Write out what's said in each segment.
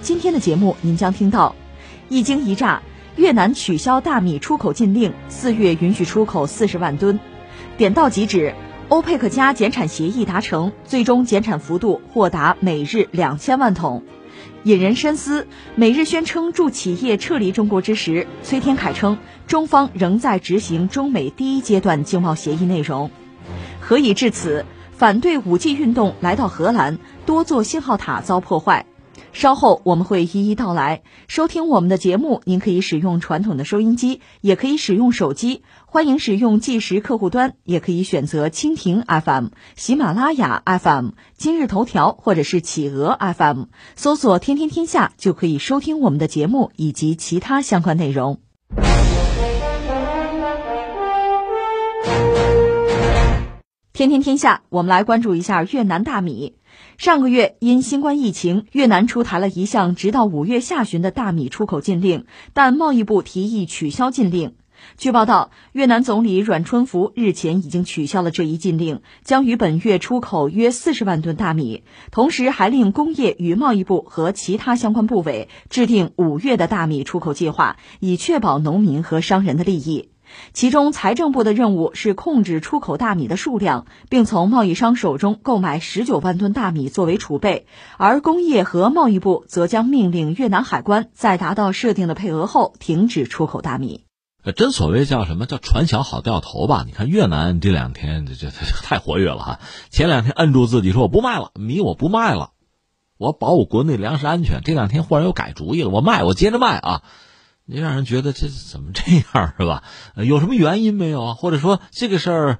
今天的节目您将听到：一惊一乍，越南取消大米出口禁令，四月允许出口四十万吨；点到即止，欧佩克加减产协议达成，最终减产幅度或达每日两千万桶。引人深思。美日宣称助企业撤离中国之时，崔天凯称中方仍在执行中美第一阶段经贸协议内容。何以至此？反对五 G 运动来到荷兰，多座信号塔遭破坏。稍后我们会一一道来。收听我们的节目，您可以使用传统的收音机，也可以使用手机。欢迎使用计时客户端，也可以选择蜻蜓 FM、喜马拉雅 FM、今日头条或者是企鹅 FM，搜索“天天天下”就可以收听我们的节目以及其他相关内容。天天天下，我们来关注一下越南大米。上个月因新冠疫情，越南出台了一项直到五月下旬的大米出口禁令，但贸易部提议取消禁令。据报道，越南总理阮春福日前已经取消了这一禁令，将于本月出口约四十万吨大米，同时还令工业与贸易部和其他相关部委制定五月的大米出口计划，以确保农民和商人的利益。其中，财政部的任务是控制出口大米的数量，并从贸易商手中购买十九万吨大米作为储备；而工业和贸易部则将命令越南海关在达到设定的配额后停止出口大米。真所谓叫什么叫船小好掉头吧？你看越南这两天这这太活跃了哈！前两天摁住自己说我不卖了米，我不卖了，我保我国内粮食安全。这两天忽然又改主意了，我卖，我接着卖啊！你让人觉得这怎么这样是吧？有什么原因没有啊？或者说这个事儿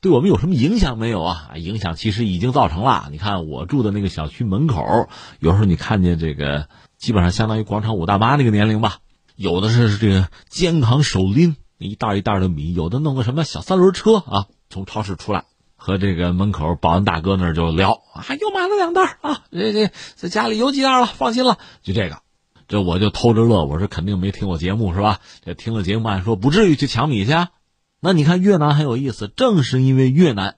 对我们有什么影响没有啊？影响其实已经造成了。你看我住的那个小区门口，有时候你看见这个，基本上相当于广场舞大妈那个年龄吧，有的是这个肩扛手拎一袋一袋的米，有的弄个什么小三轮车啊，从超市出来和这个门口保安大哥那就聊啊，又买了两袋啊，这这在家里有几袋了，放心了，就这个。这我就偷着乐，我说肯定没听我节目是吧？这听了节目按说不至于去抢米去。那你看越南很有意思，正是因为越南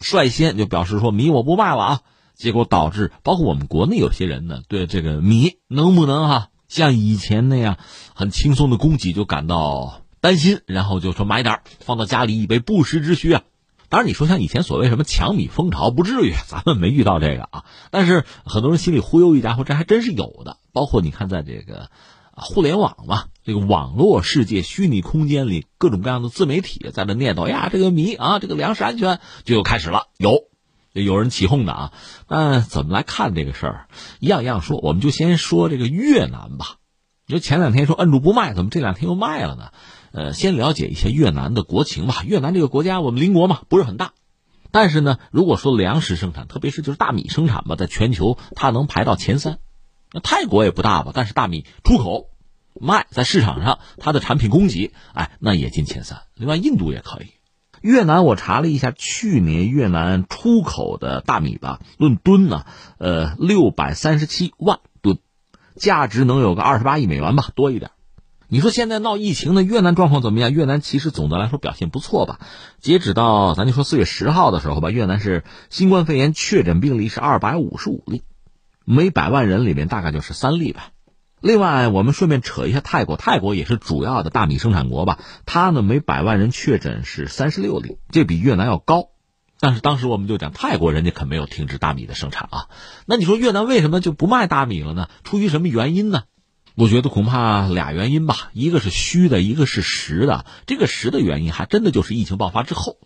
率先就表示说米我不卖了啊，结果导致包括我们国内有些人呢对这个米能不能哈像以前那样很轻松的供给就感到担心，然后就说买点放到家里以备不时之需啊。当然你说像以前所谓什么抢米风潮不至于，咱们没遇到这个啊。但是很多人心里忽悠一家伙，这还真是有的。包括你看，在这个互联网嘛，这个网络世界、虚拟空间里，各种各样的自媒体在那念叨呀，这个米啊，这个粮食安全就又开始了，有有人起哄的啊。那怎么来看这个事儿？一样一样说，我们就先说这个越南吧。你说前两天说摁住不卖，怎么这两天又卖了呢？呃，先了解一下越南的国情吧。越南这个国家，我们邻国嘛，不是很大，但是呢，如果说粮食生产，特别是就是大米生产吧，在全球它能排到前三。那泰国也不大吧，但是大米出口卖在市场上，它的产品供给，哎，那也进前三。另外，印度也可以。越南我查了一下，去年越南出口的大米吧，论吨呢，呃，六百三十七万吨，价值能有个二十八亿美元吧，多一点。你说现在闹疫情的越南状况怎么样？越南其实总的来说表现不错吧。截止到咱就说四月十号的时候吧，越南是新冠肺炎确诊病例是二百五十五例。每百万人里面大概就是三例吧。另外，我们顺便扯一下泰国，泰国也是主要的大米生产国吧。它呢，每百万人确诊是三十六例，这比越南要高。但是当时我们就讲，泰国人家可没有停止大米的生产啊。那你说越南为什么就不卖大米了呢？出于什么原因呢？我觉得恐怕俩原因吧，一个是虚的，一个是实的。这个实的原因还真的就是疫情爆发之后。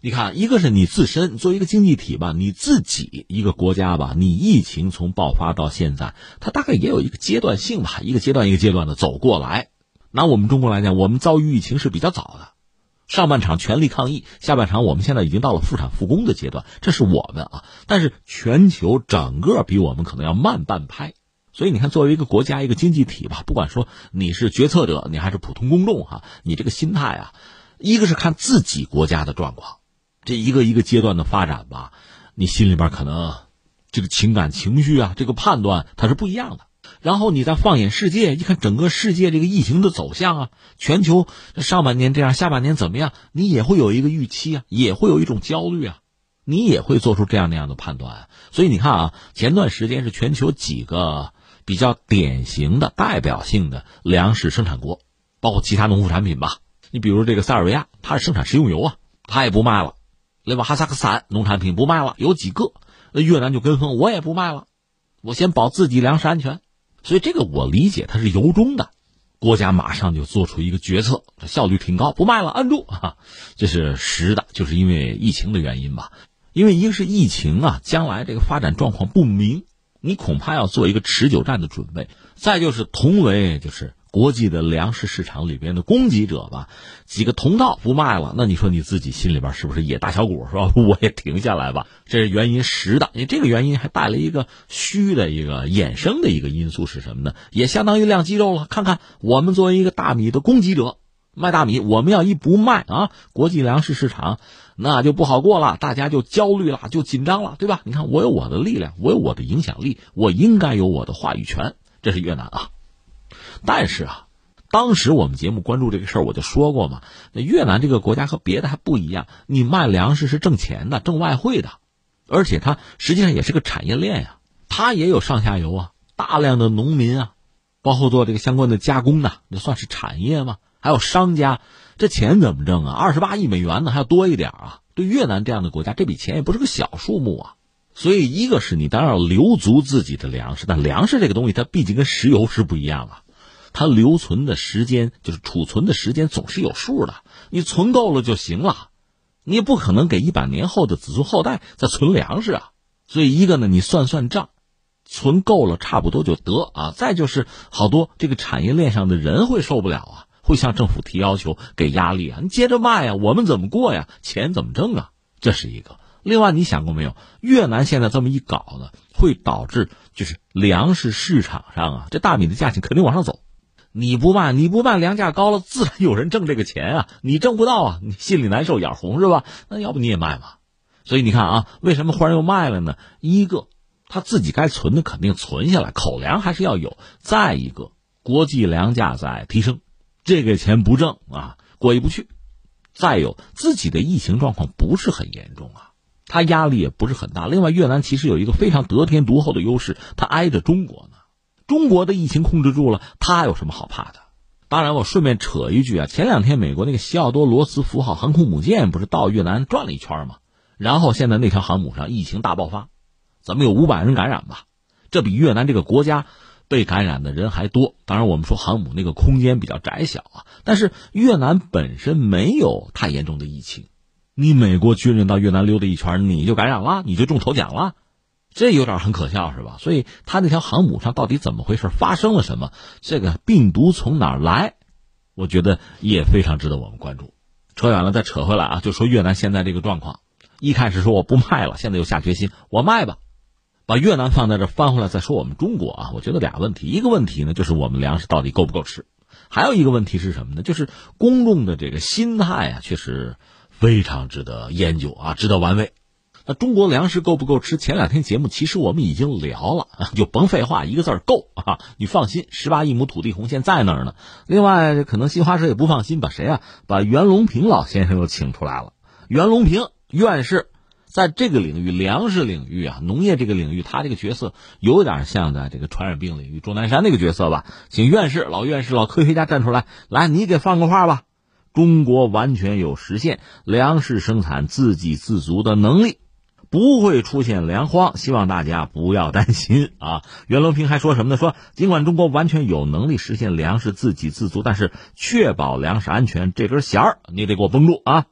你看，一个是你自身作为一个经济体吧，你自己一个国家吧，你疫情从爆发到现在，它大概也有一个阶段性吧，一个阶段一个阶段的走过来。拿我们中国来讲，我们遭遇疫情是比较早的，上半场全力抗疫，下半场我们现在已经到了复产复工的阶段，这是我们啊。但是全球整个比我们可能要慢半拍，所以你看，作为一个国家、一个经济体吧，不管说你是决策者，你还是普通公众哈，你这个心态啊，一个是看自己国家的状况，这一个一个阶段的发展吧，你心里边可能这个情感情绪啊，这个判断它是不一样的。然后你再放眼世界，一看整个世界这个疫情的走向啊，全球上半年这样，下半年怎么样，你也会有一个预期啊，也会有一种焦虑啊。你也会做出这样那样的判断，所以你看啊，前段时间是全球几个比较典型的、代表性的粮食生产国，包括其他农副产品吧。你比如这个塞尔维亚，它是生产食用油啊，它也不卖了；另外哈萨克斯坦农产品不卖了，有几个，那越南就跟风，我也不卖了，我先保自己粮食安全。所以这个我理解，它是由衷的。国家马上就做出一个决策，效率挺高，不卖了，按住啊，这是实的，就是因为疫情的原因吧。因为一个是疫情啊，将来这个发展状况不明，你恐怕要做一个持久战的准备。再就是同为就是国际的粮食市场里边的供给者吧，几个同道不卖了，那你说你自己心里边是不是也大小鼓是吧？我也停下来吧，这是原因实的。你这个原因还带了一个虚的一个衍生的一个因素是什么呢？也相当于亮肌肉了。看看我们作为一个大米的供给者。卖大米，我们要一不卖啊，国际粮食市场那就不好过了，大家就焦虑了，就紧张了，对吧？你看，我有我的力量，我有我的影响力，我应该有我的话语权。这是越南啊，但是啊，当时我们节目关注这个事儿，我就说过嘛，越南这个国家和别的还不一样，你卖粮食是挣钱的，挣外汇的，而且它实际上也是个产业链呀，它也有上下游啊，大量的农民啊，包括做这个相关的加工的，那算是产业吗？还有商家，这钱怎么挣啊？二十八亿美元呢，还要多一点啊！对越南这样的国家，这笔钱也不是个小数目啊。所以，一个是你当然要留足自己的粮食，但粮食这个东西，它毕竟跟石油是不一样啊。它留存的时间，就是储存的时间，总是有数的。你存够了就行了，你也不可能给一百年后的子孙后代再存粮食啊。所以，一个呢，你算算账，存够了差不多就得啊。再就是好多这个产业链上的人会受不了啊。会向政府提要求，给压力啊！你接着卖呀，我们怎么过呀？钱怎么挣啊？这是一个。另外，你想过没有？越南现在这么一搞呢，会导致就是粮食市场上啊，这大米的价钱肯定往上走。你不卖，你不卖，粮价高了，自然有人挣这个钱啊！你挣不到啊，你心里难受，眼红是吧？那要不你也卖嘛？所以你看啊，为什么忽然又卖了呢？一个，他自己该存的肯定存下来，口粮还是要有；再一个，国际粮价在提升。这个钱不挣啊，过意不去。再有自己的疫情状况不是很严重啊，他压力也不是很大。另外，越南其实有一个非常得天独厚的优势，它挨着中国呢。中国的疫情控制住了，他有什么好怕的？当然，我顺便扯一句啊，前两天美国那个西奥多·罗斯福号航空母舰不是到越南转了一圈吗？然后现在那条航母上疫情大爆发，怎么有五百人感染吧？这比越南这个国家。被感染的人还多，当然我们说航母那个空间比较窄小啊，但是越南本身没有太严重的疫情，你美国军人到越南溜达一圈，你就感染了，你就中头奖了，这有点很可笑是吧？所以他那条航母上到底怎么回事，发生了什么，这个病毒从哪儿来，我觉得也非常值得我们关注。扯远了，再扯回来啊，就说越南现在这个状况，一开始说我不卖了，现在又下决心我卖吧。把越南放在这翻回来再说我们中国啊，我觉得俩问题，一个问题呢就是我们粮食到底够不够吃，还有一个问题是什么呢？就是公众的这个心态啊，确实非常值得研究啊，值得玩味。那中国粮食够不够吃？前两天节目其实我们已经聊了，就甭废话，一个字儿够啊！你放心，十八亿亩土地红线在那儿呢。另外，可能新华社也不放心，把谁啊？把袁隆平老先生又请出来了。袁隆平院士。在这个领域，粮食领域啊，农业这个领域，他这个角色有点像在这个传染病领域钟南山那个角色吧？请院士、老院士、老科学家站出来，来，你给放个话吧。中国完全有实现粮食生产自给自足的能力，不会出现粮荒，希望大家不要担心啊。袁隆平还说什么呢？说尽管中国完全有能力实现粮食自给自足，但是确保粮食安全这根弦儿，你得给我绷住啊。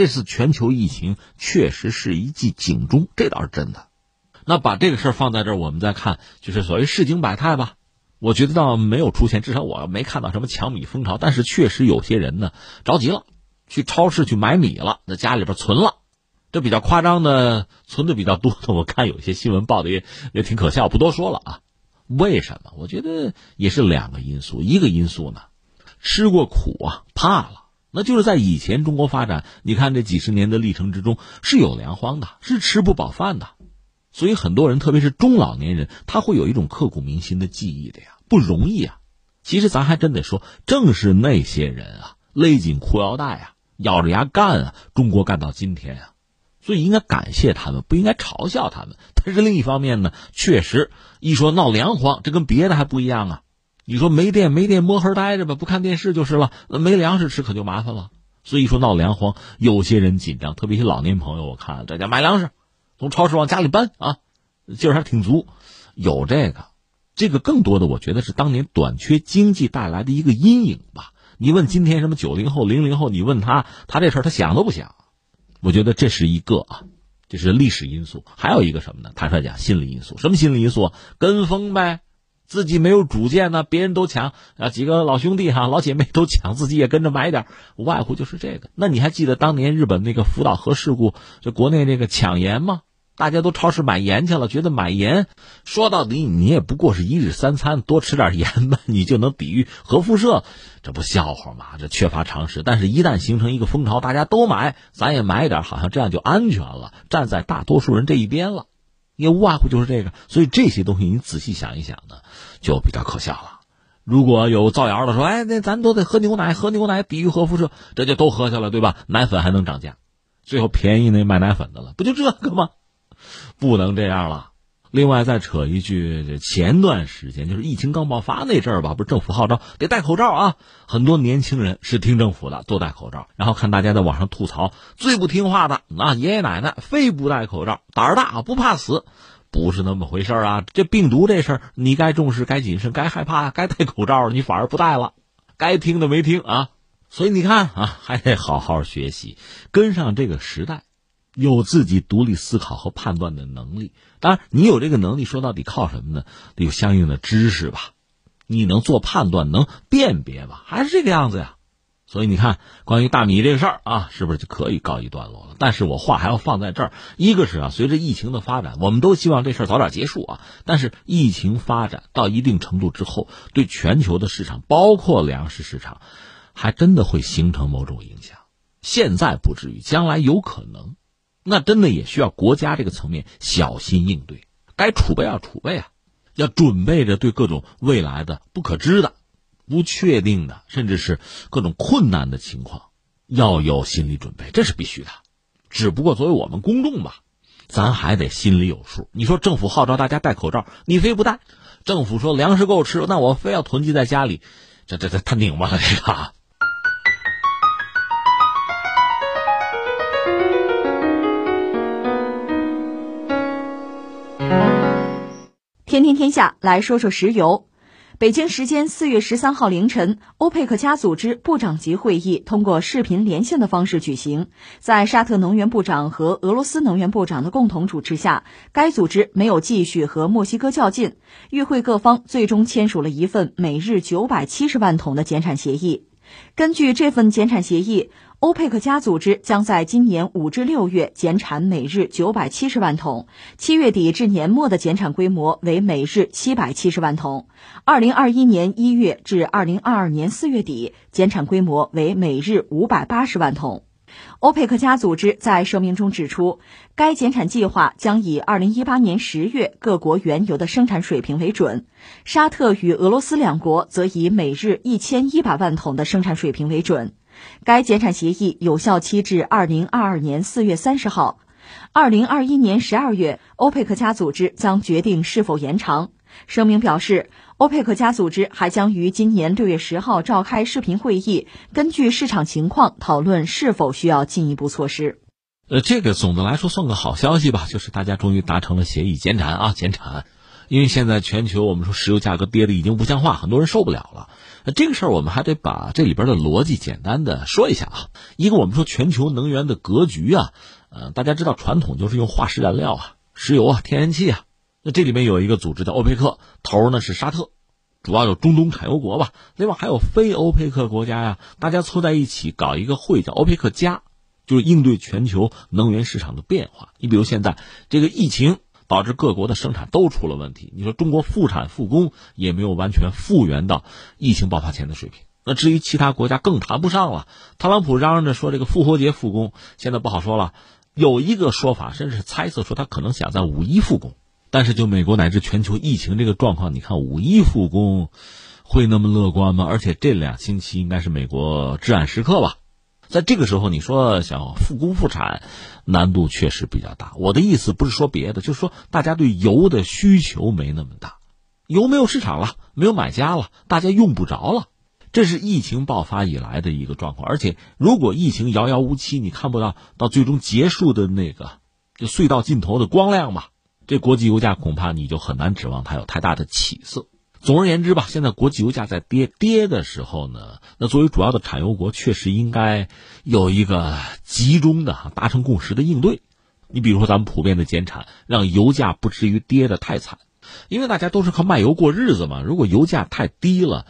这次全球疫情确实是一记警钟，这倒是真的。那把这个事儿放在这儿，我们再看，就是所谓市井百态吧。我觉得倒没有出现，至少我没看到什么抢米风潮。但是确实有些人呢着急了，去超市去买米了，在家里边存了。这比较夸张的，存的比较多的，我看有些新闻报的也也挺可笑，不多说了啊。为什么？我觉得也是两个因素。一个因素呢，吃过苦啊，怕了。那就是在以前中国发展，你看这几十年的历程之中是有粮荒的，是吃不饱饭的，所以很多人，特别是中老年人，他会有一种刻骨铭心的记忆的呀，不容易啊。其实咱还真得说，正是那些人啊，勒紧裤腰带啊，咬着牙干啊，中国干到今天啊，所以应该感谢他们，不应该嘲笑他们。但是另一方面呢，确实一说闹粮荒，这跟别的还不一样啊。你说没电没电摸黑待着吧，不看电视就是了。那没粮食吃可就麻烦了。所以说闹粮荒，有些人紧张，特别是老年朋友，我看在家买粮食，从超市往家里搬啊，劲儿还挺足。有这个，这个更多的我觉得是当年短缺经济带来的一个阴影吧。你问今天什么九零后、零零后，你问他，他这事儿他想都不想。我觉得这是一个啊，这是历史因素。还有一个什么呢？坦率讲，心理因素。什么心理因素？跟风呗。自己没有主见呢，别人都抢啊，几个老兄弟哈、老姐妹都抢，自己也跟着买点，无外乎就是这个。那你还记得当年日本那个福岛核事故，就国内这个抢盐吗？大家都超市买盐去了，觉得买盐，说到底你也不过是一日三餐，多吃点盐吧，你就能抵御核辐射，这不笑话吗？这缺乏常识。但是，一旦形成一个风潮，大家都买，咱也买点，好像这样就安全了，站在大多数人这一边了。也无外乎就是这个，所以这些东西你仔细想一想呢，就比较可笑了。如果有造谣的说，哎，那咱都得喝牛奶，喝牛奶抵御核辐射，这就都喝下了，对吧？奶粉还能涨价，最后便宜那卖奶粉的了，不就这个吗？不能这样了。另外再扯一句，这前段时间就是疫情刚爆发那阵儿吧，不是政府号召得戴口罩啊，很多年轻人是听政府的，都戴口罩。然后看大家在网上吐槽，最不听话的那爷爷奶奶非不戴口罩，胆儿大不怕死，不是那么回事啊。这病毒这事儿，你该重视，该谨慎，该害怕，该戴口罩，你反而不戴了，该听的没听啊。所以你看啊，还得好好学习，跟上这个时代。有自己独立思考和判断的能力，当然，你有这个能力，说到底靠什么呢？得有相应的知识吧，你能做判断，能辨别吧，还是这个样子呀。所以你看，关于大米这个事儿啊，是不是就可以告一段落了？但是我话还要放在这儿，一个是啊，随着疫情的发展，我们都希望这事儿早点结束啊。但是疫情发展到一定程度之后，对全球的市场，包括粮食市场，还真的会形成某种影响。现在不至于，将来有可能。那真的也需要国家这个层面小心应对，该储备要储备啊，要准备着对各种未来的不可知的、不确定的，甚至是各种困难的情况，要有心理准备，这是必须的。只不过作为我们公众吧，咱还得心里有数。你说政府号召大家戴口罩，你非不戴；政府说粮食够吃，那我非要囤积在家里，这这这太拧巴了，这个。天天天下来说说石油。北京时间四月十三号凌晨，欧佩克加组织部长级会议通过视频连线的方式举行。在沙特能源部长和俄罗斯能源部长的共同主持下，该组织没有继续和墨西哥较劲，与会各方最终签署了一份每日九百七十万桶的减产协议。根据这份减产协议，欧佩克加组织将在今年五至六月减产每日九百七十万桶，七月底至年末的减产规模为每日七百七十万桶，二零二一年一月至二零二二年四月底减产规模为每日五百八十万桶。欧佩克加组织在声明中指出，该减产计划将以二零一八年十月各国原油的生产水平为准，沙特与俄罗斯两国则以每日一千一百万桶的生产水平为准。该减产协议有效期至二零二二年四月三十号，二零二一年十二月，欧佩克加组织将决定是否延长。声明表示，欧佩克加组织还将于今年六月十号召开视频会议，根据市场情况讨论是否需要进一步措施。呃，这个总的来说算个好消息吧，就是大家终于达成了协议，减产啊，减产。因为现在全球我们说石油价格跌的已经不像话，很多人受不了了。那这个事儿我们还得把这里边的逻辑简单的说一下啊。一个我们说全球能源的格局啊，呃，大家知道传统就是用化石燃料啊，石油啊，天然气啊。那这里面有一个组织叫欧佩克，头呢是沙特，主要有中东产油国吧。另外还有非欧佩克国家呀，大家凑在一起搞一个会叫欧佩克加，就是应对全球能源市场的变化。你比如现在这个疫情。导致各国的生产都出了问题。你说中国复产复工也没有完全复原到疫情爆发前的水平。那至于其他国家更谈不上了。特朗普嚷嚷着说这个复活节复工，现在不好说了。有一个说法，甚至猜测说他可能想在五一复工。但是就美国乃至全球疫情这个状况，你看五一复工会那么乐观吗？而且这两星期应该是美国至暗时刻吧。在这个时候，你说想复工复产，难度确实比较大。我的意思不是说别的，就是说大家对油的需求没那么大，油没有市场了，没有买家了，大家用不着了。这是疫情爆发以来的一个状况。而且，如果疫情遥遥无期，你看不到到最终结束的那个就隧道尽头的光亮吧，这国际油价恐怕你就很难指望它有太大的起色。总而言之吧，现在国际油价在跌，跌的时候呢，那作为主要的产油国，确实应该有一个集中的达成共识的应对。你比如说，咱们普遍的减产，让油价不至于跌得太惨，因为大家都是靠卖油过日子嘛。如果油价太低了，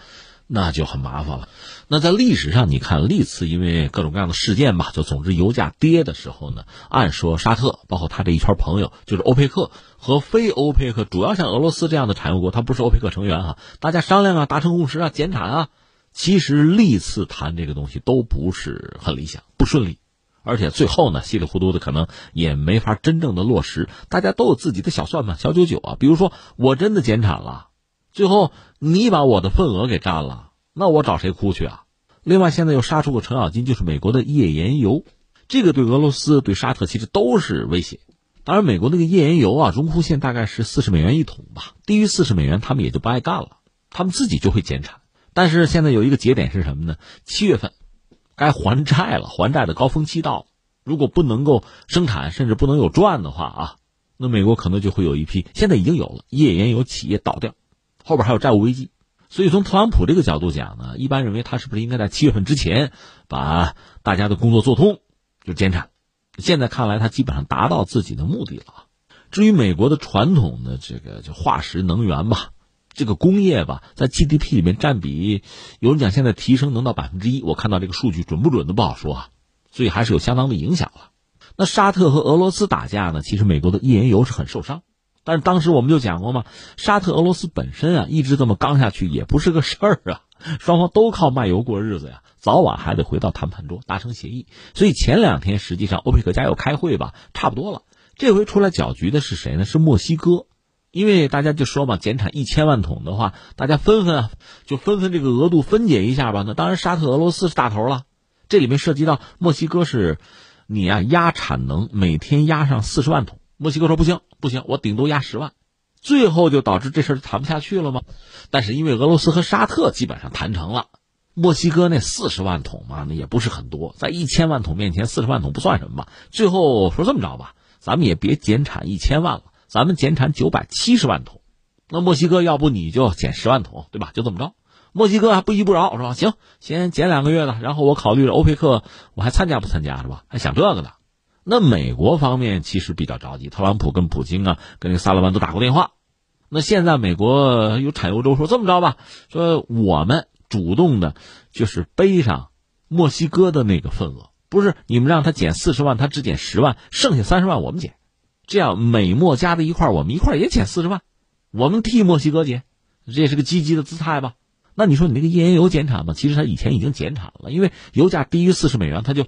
那就很麻烦了。那在历史上，你看历次因为各种各样的事件吧，就总之油价跌的时候呢，按说沙特包括他这一圈朋友，就是欧佩克和非欧佩克，主要像俄罗斯这样的产油国，它不是欧佩克成员哈，大家商量啊，达成共识啊，减产啊，其实历次谈这个东西都不是很理想，不顺利，而且最后呢，稀里糊涂的可能也没法真正的落实。大家都有自己的小算盘、小九九啊，比如说我真的减产了，最后你把我的份额给占了。那我找谁哭去啊？另外，现在又杀出个程咬金，就是美国的页岩油，这个对俄罗斯、对沙特其实都是威胁。当然，美国那个页岩油啊，荣枯线大概是四十美元一桶吧，低于四十美元，他们也就不爱干了，他们自己就会减产。但是现在有一个节点是什么呢？七月份该还债了，还债的高峰期到了。如果不能够生产，甚至不能有赚的话啊，那美国可能就会有一批，现在已经有了页岩油企业倒掉，后边还有债务危机。所以从特朗普这个角度讲呢，一般认为他是不是应该在七月份之前把大家的工作做通，就减产。现在看来，他基本上达到自己的目的了。至于美国的传统的这个就化石能源吧，这个工业吧，在 GDP 里面占比，有人讲现在提升能到百分之一，我看到这个数据准不准的不好说啊。所以还是有相当的影响了。那沙特和俄罗斯打架呢，其实美国的页岩油是很受伤。但是当时我们就讲过嘛，沙特俄罗斯本身啊，一直这么刚下去也不是个事儿啊，双方都靠卖油过日子呀，早晚还得回到谈判桌达成协议。所以前两天实际上欧佩克加油开会吧，差不多了。这回出来搅局的是谁呢？是墨西哥，因为大家就说嘛，减产一千万桶的话，大家分分啊，就分分这个额度分解一下吧。那当然沙特俄罗斯是大头了，这里面涉及到墨西哥是，你啊压产能每天压上四十万桶。墨西哥说不行，不行，我顶多压十万，最后就导致这事儿谈不下去了吗？但是因为俄罗斯和沙特基本上谈成了，墨西哥那四十万桶嘛，那也不是很多，在一千万桶面前，四十万桶不算什么吧。最后说这么着吧，咱们也别减产一千万了，咱们减产九百七十万桶。那墨西哥要不你就减十万桶，对吧？就这么着。墨西哥还不依不饶是吧？行，先减两个月的，然后我考虑着欧佩克，我还参加不参加是吧？还想这个呢。那美国方面其实比较着急，特朗普跟普京啊，跟那萨勒曼都打过电话。那现在美国有产油州说这么着吧，说我们主动的，就是背上墨西哥的那个份额，不是你们让他减四十万，他只减十万，剩下三十万我们减，这样美墨加在一块我们一块也减四十万，我们替墨西哥减，这也是个积极的姿态吧？那你说你那个页岩油减产吗，其实他以前已经减产了，因为油价低于四十美元，他就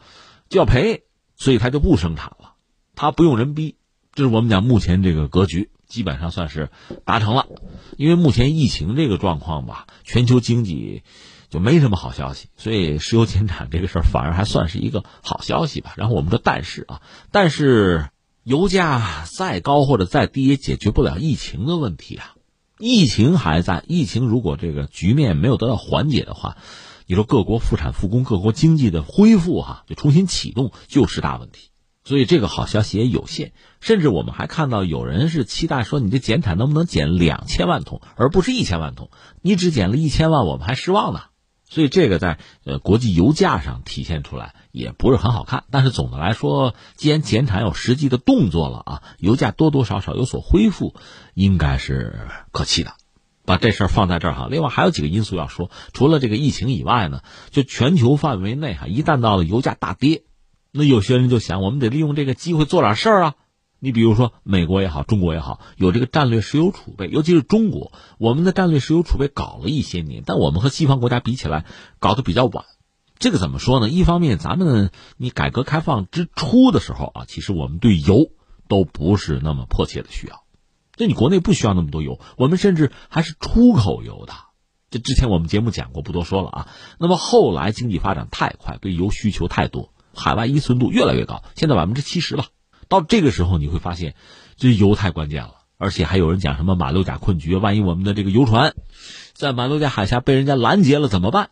就要赔。所以它就不生产了，它不用人逼，这是我们讲目前这个格局基本上算是达成了。因为目前疫情这个状况吧，全球经济就没什么好消息，所以石油减产这个事儿反而还算是一个好消息吧。然后我们说，但是啊，但是油价再高或者再低也解决不了疫情的问题啊，疫情还在，疫情如果这个局面没有得到缓解的话。你说各国复产复工，各国经济的恢复，哈，就重新启动就是大问题，所以这个好消息也有限。甚至我们还看到有人是期待说，你这减产能不能减两千万桶，而不是一千万桶？你只减了一千万，我们还失望呢。所以这个在呃国际油价上体现出来也不是很好看。但是总的来说，既然减产有实际的动作了啊，油价多多少少有所恢复，应该是可期的。把这事儿放在这儿哈，另外还有几个因素要说，除了这个疫情以外呢，就全球范围内哈，一旦到了油价大跌，那有些人就想，我们得利用这个机会做点事儿啊。你比如说美国也好，中国也好，有这个战略石油储备，尤其是中国，我们的战略石油储备搞了一些年，但我们和西方国家比起来，搞得比较晚。这个怎么说呢？一方面，咱们你改革开放之初的时候啊，其实我们对油都不是那么迫切的需要，就你国内不需要那么多油，我们甚至还是出口油的。这之前我们节目讲过，不多说了啊。那么后来经济发展太快，对油需求太多，海外依存度越来越高，现在百分之七十了。到这个时候，你会发现，这油太关键了。而且还有人讲什么马六甲困局，万一我们的这个游船在马六甲海峡被人家拦截了怎么办？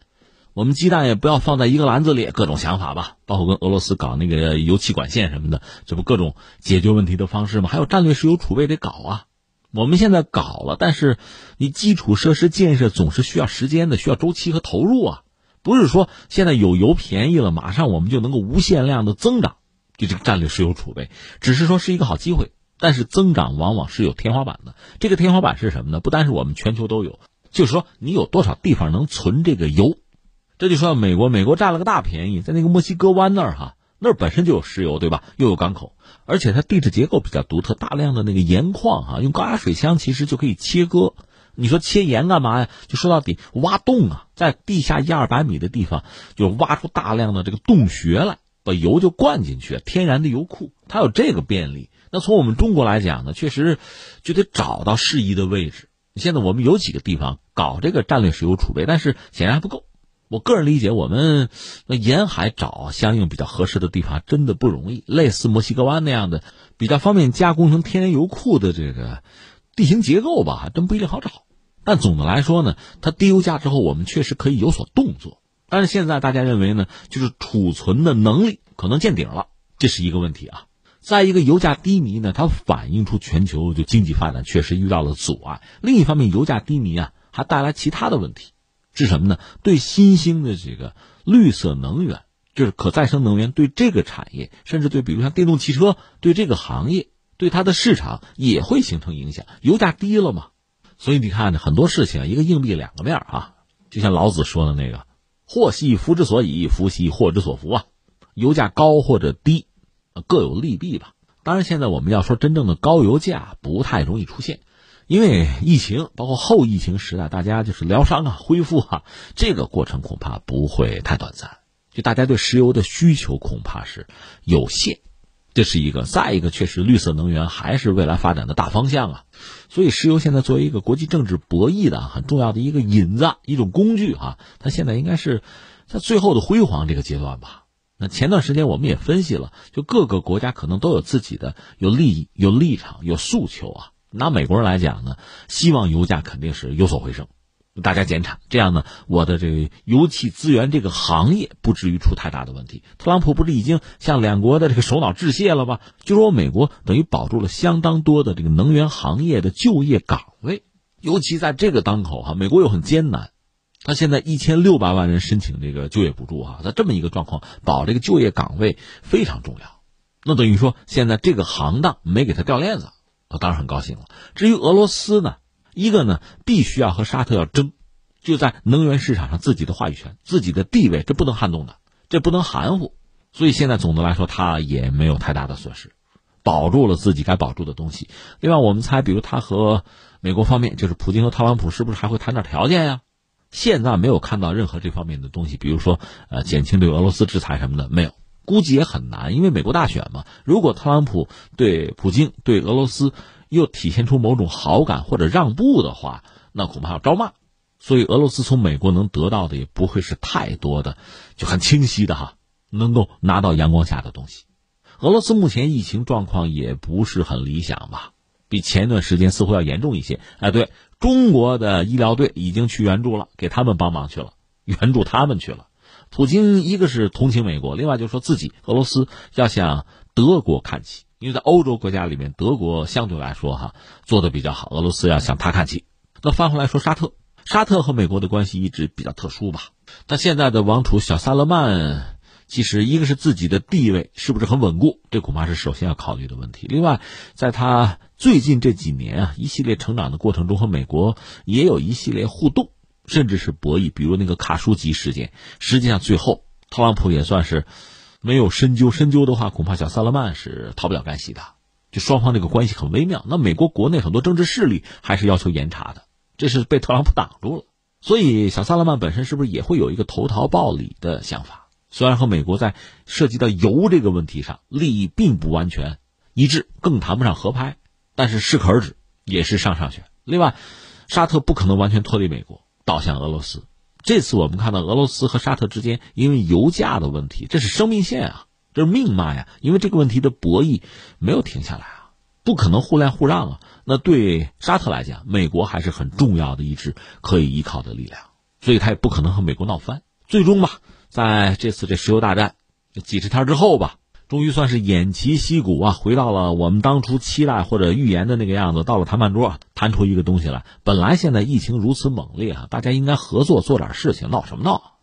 我们鸡蛋也不要放在一个篮子里，各种想法吧。包括跟俄罗斯搞那个油气管线什么的，这不各种解决问题的方式吗？还有战略石油储备得搞啊。我们现在搞了，但是你基础设施建设总是需要时间的，需要周期和投入啊。不是说现在有油便宜了，马上我们就能够无限量的增长。就这个战略石油储备，只是说是一个好机会，但是增长往往是有天花板的。这个天花板是什么呢？不单是我们全球都有，就是说你有多少地方能存这个油。这就说美国，美国占了个大便宜，在那个墨西哥湾那儿哈，那儿本身就有石油，对吧？又有港口，而且它地质结构比较独特，大量的那个盐矿哈，用高压水枪其实就可以切割。你说切盐干嘛呀？就说到底，挖洞啊，在地下一二百米的地方就挖出大量的这个洞穴来。把油就灌进去，天然的油库，它有这个便利。那从我们中国来讲呢，确实就得找到适宜的位置。现在我们有几个地方搞这个战略石油储备，但是显然还不够。我个人理解，我们那沿海找相应比较合适的地方真的不容易。类似墨西哥湾那样的比较方便加工成天然油库的这个地形结构吧，还真不一定好找。但总的来说呢，它低油价之后，我们确实可以有所动作。但是现在大家认为呢，就是储存的能力可能见顶了，这是一个问题啊。再一个，油价低迷呢，它反映出全球就经济发展确实遇到了阻碍。另一方面，油价低迷啊，还带来其他的问题，是什么呢？对新兴的这个绿色能源，就是可再生能源，对这个产业，甚至对比如像电动汽车，对这个行业，对它的市场也会形成影响。油价低了嘛，所以你看很多事情，一个硬币两个面啊，就像老子说的那个。祸兮福之所以，福兮祸之所伏啊！油价高或者低，各有利弊吧。当然，现在我们要说真正的高油价不太容易出现，因为疫情，包括后疫情时代，大家就是疗伤啊、恢复啊，这个过程恐怕不会太短暂。就大家对石油的需求恐怕是有限。这是一个，再一个，确实绿色能源还是未来发展的大方向啊。所以，石油现在作为一个国际政治博弈的很重要的一个引子、一种工具啊，它现在应该是在最后的辉煌这个阶段吧。那前段时间我们也分析了，就各个国家可能都有自己的有利益、有立场、有诉求啊。拿美国人来讲呢，希望油价肯定是有所回升。大家减产，这样呢，我的这个油气资源这个行业不至于出太大的问题。特朗普不是已经向两国的这个首脑致谢了吗？就说美国等于保住了相当多的这个能源行业的就业岗位，尤其在这个当口哈，美国又很艰难，他现在一千六百万人申请这个就业补助哈，在这么一个状况，保这个就业岗位非常重要。那等于说现在这个行当没给他掉链子，他当然很高兴了。至于俄罗斯呢？一个呢，必须要和沙特要争，就在能源市场上自己的话语权、自己的地位，这不能撼动的，这不能含糊。所以现在总的来说，他也没有太大的损失，保住了自己该保住的东西。另外，我们猜，比如他和美国方面，就是普京和特朗普，是不是还会谈点条件呀？现在没有看到任何这方面的东西，比如说呃，减轻对俄罗斯制裁什么的，没有，估计也很难，因为美国大选嘛。如果特朗普对普京、对俄罗斯，又体现出某种好感或者让步的话，那恐怕要招骂。所以俄罗斯从美国能得到的也不会是太多的，就很清晰的哈，能够拿到阳光下的东西。俄罗斯目前疫情状况也不是很理想吧，比前一段时间似乎要严重一些。哎，对中国的医疗队已经去援助了，给他们帮忙去了，援助他们去了。普京一个是同情美国，另外就说自己俄罗斯要向德国看齐。因为在欧洲国家里面，德国相对来说哈做的比较好，俄罗斯要向他看齐。那翻回来说，沙特，沙特和美国的关系一直比较特殊吧？但现在的王储小萨勒曼，其实一个是自己的地位是不是很稳固，这恐怕是首先要考虑的问题。另外，在他最近这几年啊，一系列成长的过程中，和美国也有一系列互动，甚至是博弈，比如那个卡舒吉事件。实际上，最后特朗普也算是。没有深究，深究的话，恐怕小萨勒曼是逃不了干系的。就双方这个关系很微妙。那美国国内很多政治势力还是要求严查的，这是被特朗普挡住了。所以，小萨勒曼本身是不是也会有一个投桃报李的想法？虽然和美国在涉及到油这个问题上利益并不完全一致，更谈不上合拍，但是适可而止也是上上选。另外，沙特不可能完全脱离美国，倒向俄罗斯。这次我们看到俄罗斯和沙特之间因为油价的问题，这是生命线啊，这是命脉呀。因为这个问题的博弈没有停下来啊，不可能互谅互让啊。那对沙特来讲，美国还是很重要的一支可以依靠的力量，所以他也不可能和美国闹翻。最终吧。在这次这石油大战几十天之后吧，终于算是偃旗息鼓啊，回到了我们当初期待或者预言的那个样子。到了谈判桌，谈出一个东西来。本来现在疫情如此猛烈啊，大家应该合作做点事情，闹什么闹？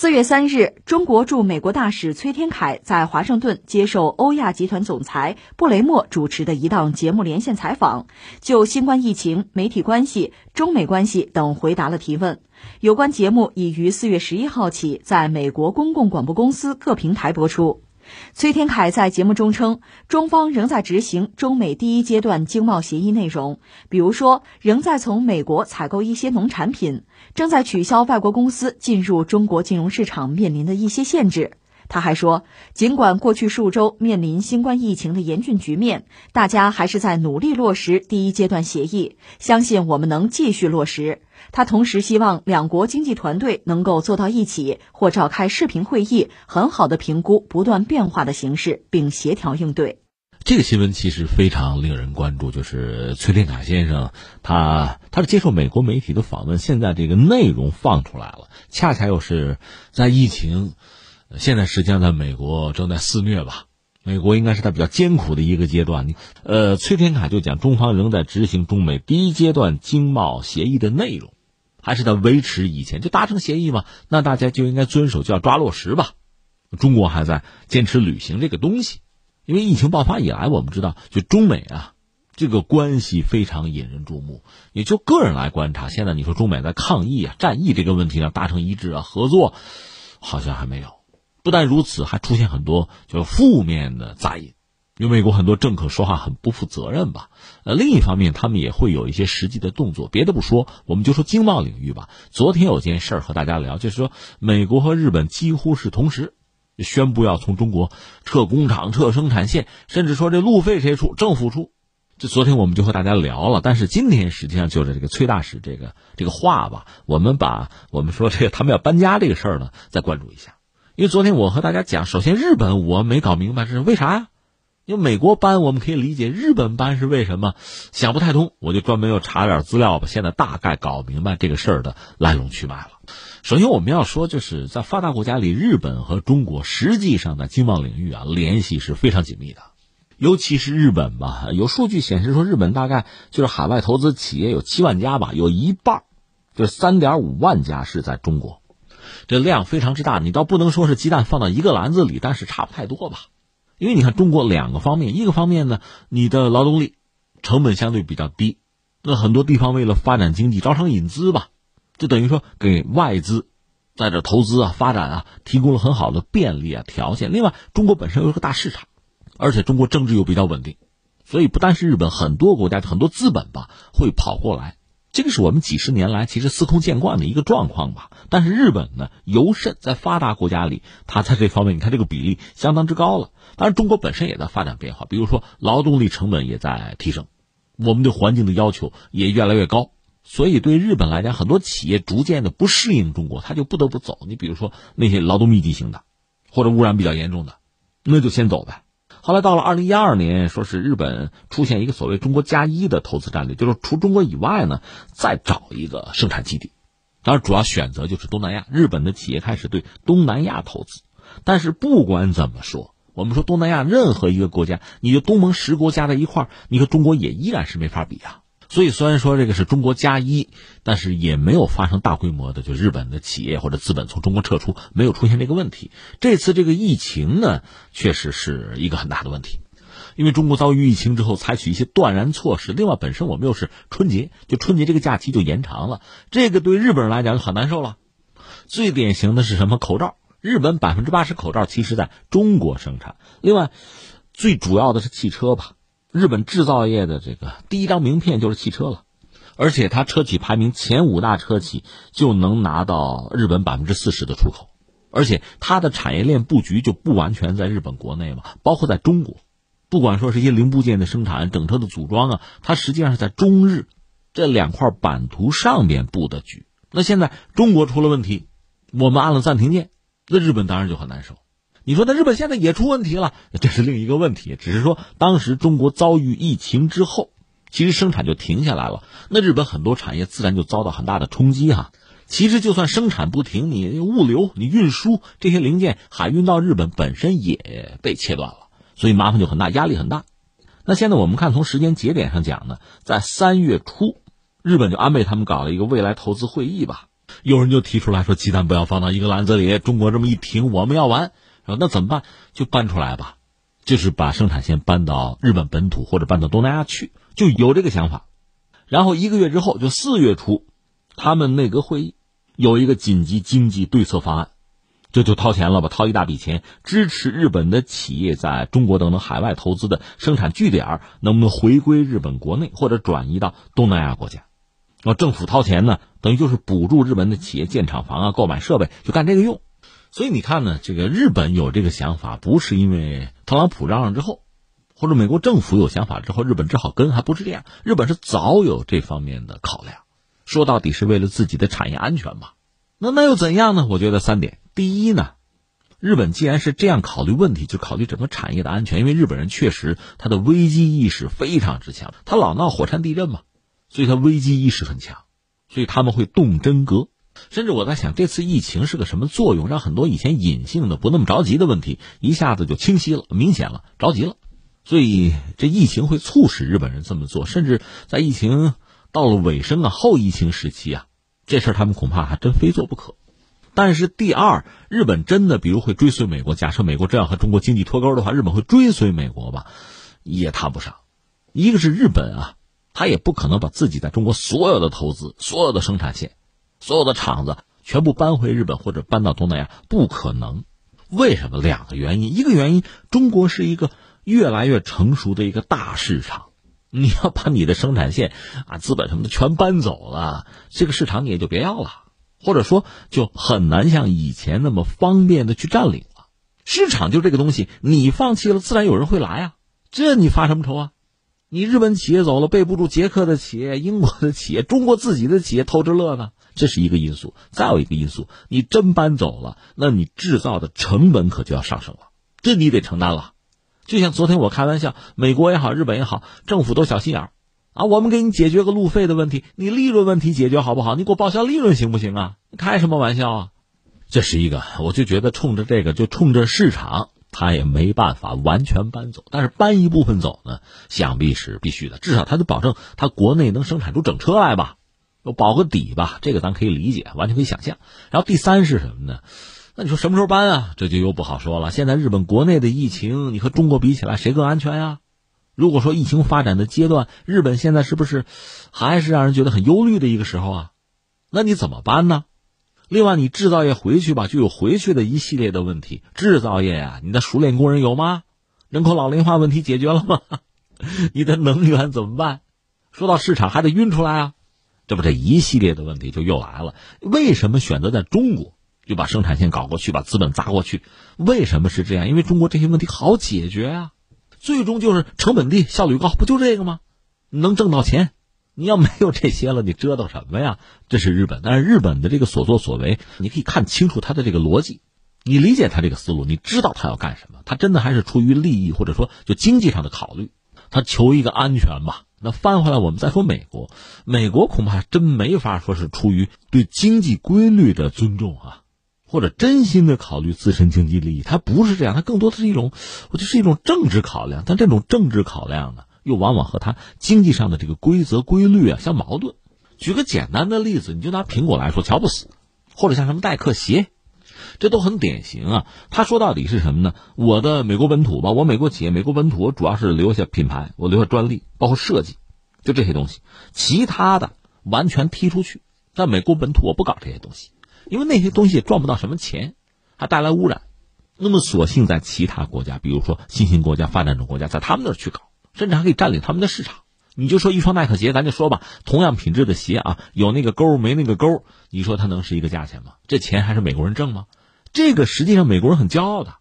四月三日，中国驻美国大使崔天凯在华盛顿接受欧亚集团总裁布雷默主持的一档节目连线采访，就新冠疫情、媒体关系、中美关系等回答了提问。有关节目已于四月十一号起在美国公共广播公司各平台播出。崔天凯在节目中称，中方仍在执行中美第一阶段经贸协议内容，比如说，仍在从美国采购一些农产品，正在取消外国公司进入中国金融市场面临的一些限制。他还说，尽管过去数周面临新冠疫情的严峻局面，大家还是在努力落实第一阶段协议，相信我们能继续落实。他同时希望两国经济团队能够坐到一起，或召开视频会议，很好的评估不断变化的形势，并协调应对。这个新闻其实非常令人关注，就是崔天凯先生，他他是接受美国媒体的访问，现在这个内容放出来了，恰恰又是在疫情，现在实际上在美国正在肆虐吧。美国应该是在比较艰苦的一个阶段。你，呃，崔天凯就讲，中方仍在执行中美第一阶段经贸协议的内容，还是在维持以前就达成协议嘛？那大家就应该遵守，就要抓落实吧。中国还在坚持履行这个东西，因为疫情爆发以来，我们知道，就中美啊，这个关系非常引人注目。也就个人来观察，现在你说中美在抗疫啊、战役这个问题上达成一致啊、合作，好像还没有。不但如此，还出现很多就负面的杂音，因为美国很多政客说话很不负责任吧。呃，另一方面，他们也会有一些实际的动作。别的不说，我们就说经贸领域吧。昨天有件事儿和大家聊，就是说美国和日本几乎是同时宣布要从中国撤工厂、撤生产线，甚至说这路费谁出？政府出。这昨天我们就和大家聊了，但是今天实际上就是这个崔大使这个这个话吧，我们把我们说这个他们要搬家这个事儿呢，再关注一下。因为昨天我和大家讲，首先日本我没搞明白是为啥呀？因为美国搬我们可以理解，日本搬是为什么？想不太通，我就专门又查点资料吧。现在大概搞明白这个事儿的来龙去脉了。首先我们要说，就是在发达国家里，日本和中国实际上在经贸领域啊联系是非常紧密的，尤其是日本吧，有数据显示说，日本大概就是海外投资企业有七万家吧，有一半就是三点五万家是在中国。这量非常之大，你倒不能说是鸡蛋放到一个篮子里，但是差不太多吧？因为你看中国两个方面，一个方面呢，你的劳动力成本相对比较低，那很多地方为了发展经济，招商引资吧，就等于说给外资在这投资啊、发展啊提供了很好的便利啊条件。另外，中国本身又是个大市场，而且中国政治又比较稳定，所以不单是日本，很多国家很多资本吧会跑过来。这个是我们几十年来其实司空见惯的一个状况吧，但是日本呢，尤甚在发达国家里，它在这方面，你看这个比例相当之高了。当然，中国本身也在发展变化，比如说劳动力成本也在提升，我们对环境的要求也越来越高，所以对日本来讲，很多企业逐渐的不适应中国，他就不得不走。你比如说那些劳动密集型的，或者污染比较严重的，那就先走呗。后来到了二零一二年，说是日本出现一个所谓“中国加一”的投资战略，就是除中国以外呢，再找一个生产基地。当然，主要选择就是东南亚。日本的企业开始对东南亚投资。但是不管怎么说，我们说东南亚任何一个国家，你就东盟十国加在一块，你和中国也依然是没法比啊。所以，虽然说这个是中国加一，但是也没有发生大规模的，就日本的企业或者资本从中国撤出，没有出现这个问题。这次这个疫情呢，确实是一个很大的问题。因为中国遭遇疫情之后，采取一些断然措施。另外，本身我们又是春节，就春节这个假期就延长了，这个对日本人来讲就很难受了。最典型的是什么？口罩。日本百分之八十口罩其实在中国生产。另外，最主要的是汽车吧。日本制造业的这个第一张名片就是汽车了，而且它车企排名前五大车企就能拿到日本百分之四十的出口，而且它的产业链布局就不完全在日本国内嘛，包括在中国，不管说是一些零部件的生产、整车的组装啊，它实际上是在中日这两块版图上边布的局。那现在中国出了问题，我们按了暂停键。那日本当然就很难受，你说那日本现在也出问题了，这是另一个问题。只是说当时中国遭遇疫情之后，其实生产就停下来了，那日本很多产业自然就遭到很大的冲击哈。其实就算生产不停，你物流、你运输这些零件海运到日本本身也被切断了，所以麻烦就很大，压力很大。那现在我们看从时间节点上讲呢，在三月初，日本就安倍他们搞了一个未来投资会议吧。有人就提出来说：“鸡蛋不要放到一个篮子里。”中国这么一停，我们要完，说那怎么办？就搬出来吧，就是把生产线搬到日本本土或者搬到东南亚去，就有这个想法。然后一个月之后，就四月初，他们内阁会议有一个紧急经济对策方案，这就掏钱了吧，掏一大笔钱支持日本的企业在中国等等海外投资的生产据点能不能回归日本国内，或者转移到东南亚国家。然后政府掏钱呢，等于就是补助日本的企业建厂房啊、购买设备，就干这个用。所以你看呢，这个日本有这个想法，不是因为特朗普嚷嚷之后，或者美国政府有想法之后，日本只好跟，还不是这样。日本是早有这方面的考量，说到底是为了自己的产业安全嘛。那那又怎样呢？我觉得三点：第一呢，日本既然是这样考虑问题，就考虑整个产业的安全，因为日本人确实他的危机意识非常之强，他老闹火山地震嘛。所以他危机意识很强，所以他们会动真格。甚至我在想，这次疫情是个什么作用，让很多以前隐性的不那么着急的问题一下子就清晰了、明显了、着急了。所以这疫情会促使日本人这么做。甚至在疫情到了尾声啊、后疫情时期啊，这事儿他们恐怕还真非做不可。但是第二，日本真的比如会追随美国？假设美国真要和中国经济脱钩的话，日本会追随美国吧？也谈不上。一个是日本啊。他也不可能把自己在中国所有的投资、所有的生产线、所有的厂子全部搬回日本或者搬到东南亚，不可能。为什么？两个原因。一个原因，中国是一个越来越成熟的一个大市场，你要把你的生产线啊、资本什么的全搬走了，这个市场你也就别要了，或者说就很难像以前那么方便的去占领了。市场就这个东西，你放弃了，自然有人会来啊，这你发什么愁啊？你日本企业走了，背不住捷克的企业、英国的企业、中国自己的企业偷着乐呢，这是一个因素。再有一个因素，你真搬走了，那你制造的成本可就要上升了，这你得承担了。就像昨天我开玩笑，美国也好，日本也好，政府都小心眼儿啊，我们给你解决个路费的问题，你利润问题解决好不好？你给我报销利润行不行啊？开什么玩笑啊？这是一个，我就觉得冲着这个，就冲着市场。他也没办法完全搬走，但是搬一部分走呢，想必是必须的。至少他就保证他国内能生产出整车来吧，保个底吧。这个咱可以理解，完全可以想象。然后第三是什么呢？那你说什么时候搬啊？这就又不好说了。现在日本国内的疫情，你和中国比起来，谁更安全呀？如果说疫情发展的阶段，日本现在是不是还是让人觉得很忧虑的一个时候啊？那你怎么办呢？另外，你制造业回去吧，就有回去的一系列的问题。制造业呀，你的熟练工人有吗？人口老龄化问题解决了吗？你的能源怎么办？说到市场，还得运出来啊，这不这一系列的问题就又来了。为什么选择在中国就把生产线搞过去，把资本砸过去？为什么是这样？因为中国这些问题好解决啊，最终就是成本低、效率高，不就这个吗？能挣到钱。你要没有这些了，你折腾什么呀？这是日本，但是日本的这个所作所为，你可以看清楚他的这个逻辑，你理解他这个思路，你知道他要干什么。他真的还是出于利益或者说就经济上的考虑，他求一个安全吧。那翻回来，我们再说美国，美国恐怕真没法说是出于对经济规律的尊重啊，或者真心的考虑自身经济利益，它不是这样，它更多的是一种，我就是一种政治考量。但这种政治考量呢？又往往和它经济上的这个规则规律啊相矛盾。举个简单的例子，你就拿苹果来说，乔布斯，或者像什么戴克鞋，这都很典型啊。他说到底是什么呢？我的美国本土吧，我美国企业，美国本土，我主要是留下品牌，我留下专利，包括设计，就这些东西，其他的完全踢出去。在美国本土，我不搞这些东西，因为那些东西也赚不到什么钱，还带来污染。那么，索性在其他国家，比如说新兴国家、发展中国家，在他们那儿去搞，甚至还可以占领他们的市场。你就说一双耐克鞋，咱就说吧，同样品质的鞋啊，有那个钩没那个钩，你说它能是一个价钱吗？这钱还是美国人挣吗？这个实际上美国人很骄傲的，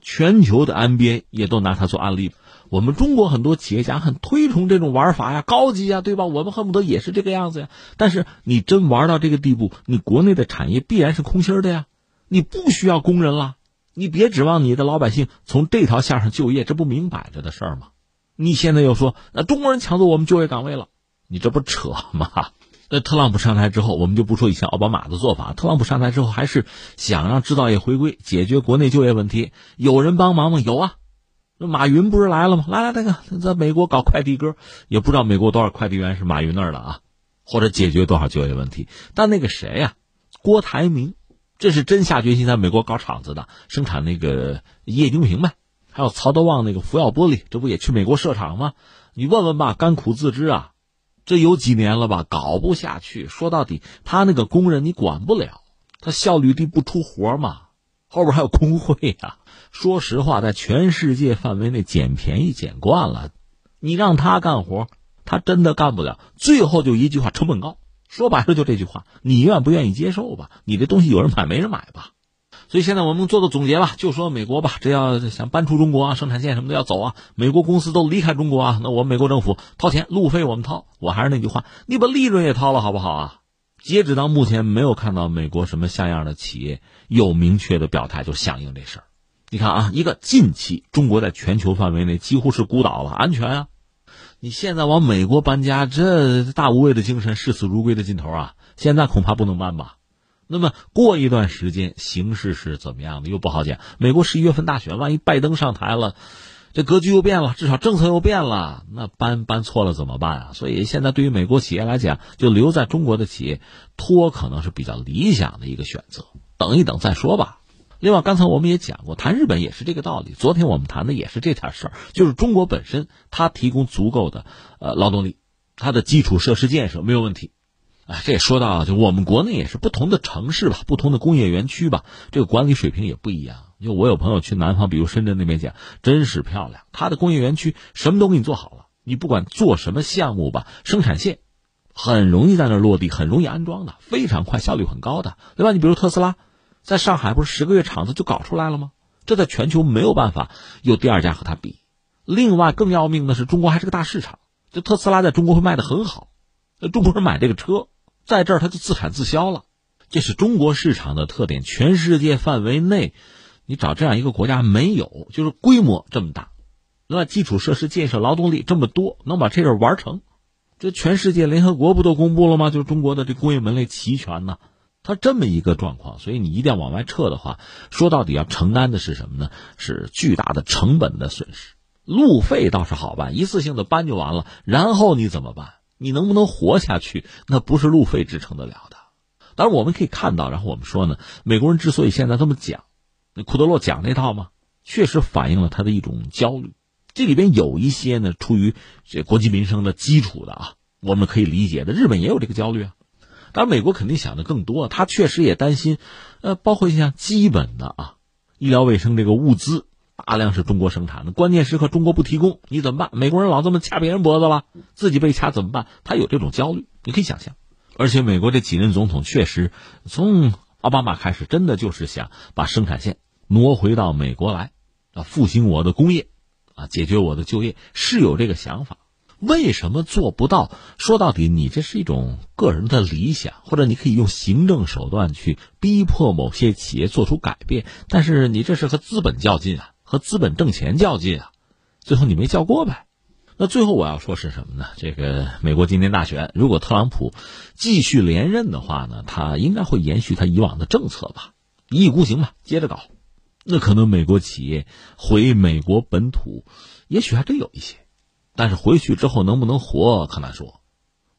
全球的 NBA 也都拿它做案例。我们中国很多企业家很推崇这种玩法呀，高级呀，对吧？我们恨不得也是这个样子呀。但是你真玩到这个地步，你国内的产业必然是空心的呀，你不需要工人了。你别指望你的老百姓从这条线上就业，这不明摆着的事儿吗？你现在又说那中国人抢走我们就业岗位了，你这不扯吗？那特朗普上台之后，我们就不说以前奥巴马的做法，特朗普上台之后还是想让制造业回归，解决国内就业问题。有人帮忙吗？有啊，那马云不是来了吗？来来，那个在美国搞快递哥，也不知道美国多少快递员是马云那儿的啊，或者解决多少就业问题。但那个谁呀，郭台铭。这是真下决心在美国搞厂子的，生产那个液晶屏呗。还有曹德旺那个福耀玻璃，这不也去美国设厂吗？你问问吧，甘苦自知啊。这有几年了吧，搞不下去。说到底，他那个工人你管不了，他效率低不出活嘛。后边还有工会呀。说实话，在全世界范围内捡便宜捡惯了，你让他干活，他真的干不了。最后就一句话：成本高。说白了就这句话，你愿不愿意接受吧？你这东西有人买没人买吧？所以现在我们做个总结吧，就说美国吧，这要想搬出中国啊，生产线什么的要走啊，美国公司都离开中国啊，那我们美国政府掏钱，路费我们掏。我还是那句话，你把利润也掏了好不好啊？截止到目前，没有看到美国什么像样的企业有明确的表态，就响应这事儿。你看啊，一个近期中国在全球范围内几乎是孤岛了，安全啊。你现在往美国搬家，这大无畏的精神、视死如归的劲头啊，现在恐怕不能搬吧？那么过一段时间形势是怎么样的，又不好讲。美国十一月份大选，万一拜登上台了，这格局又变了，至少政策又变了，那搬搬错了怎么办啊？所以现在对于美国企业来讲，就留在中国的企业拖可能是比较理想的一个选择，等一等再说吧。另外，刚才我们也讲过，谈日本也是这个道理。昨天我们谈的也是这点事儿，就是中国本身它提供足够的呃劳动力，它的基础设施建设没有问题。啊，这也说到，就我们国内也是不同的城市吧，不同的工业园区吧，这个管理水平也不一样。就我有朋友去南方，比如深圳那边讲，真是漂亮，它的工业园区什么都给你做好了，你不管做什么项目吧，生产线很容易在那落地，很容易安装的，非常快，效率很高的，对吧？你比如特斯拉。在上海不是十个月厂子就搞出来了吗？这在全球没有办法有第二家和它比。另外更要命的是，中国还是个大市场，这特斯拉在中国会卖的很好，那中国人买这个车，在这儿它就自产自销了，这是中国市场的特点。全世界范围内，你找这样一个国家没有，就是规模这么大，那基础设施建设、劳动力这么多，能把这事玩成，这全世界联合国不都公布了吗？就是中国的这工业门类齐全呢。它这么一个状况，所以你一定要往外撤的话，说到底要承担的是什么呢？是巨大的成本的损失。路费倒是好办，一次性的搬就完了。然后你怎么办？你能不能活下去？那不是路费支撑得了的。当然，我们可以看到，然后我们说呢，美国人之所以现在这么讲，那库德洛讲那套嘛，确实反映了他的一种焦虑。这里边有一些呢，出于这国计民生的基础的啊，我们可以理解的。日本也有这个焦虑啊。当然，美国肯定想的更多，他确实也担心，呃，包括像基本的啊，医疗卫生这个物资大量是中国生产的，关键时刻中国不提供，你怎么办？美国人老这么掐别人脖子了，自己被掐怎么办？他有这种焦虑，你可以想象。而且美国这几任总统确实从奥巴马开始，真的就是想把生产线挪回到美国来，啊，复兴我的工业，啊，解决我的就业，是有这个想法。为什么做不到？说到底，你这是一种个人的理想，或者你可以用行政手段去逼迫某些企业做出改变。但是你这是和资本较劲啊，和资本挣钱较劲啊，最后你没较过呗。那最后我要说是什么呢？这个美国今年大选，如果特朗普继续连任的话呢，他应该会延续他以往的政策吧，一意孤行吧，接着搞。那可能美国企业回美国本土，也许还真有一些。但是回去之后能不能活可难说，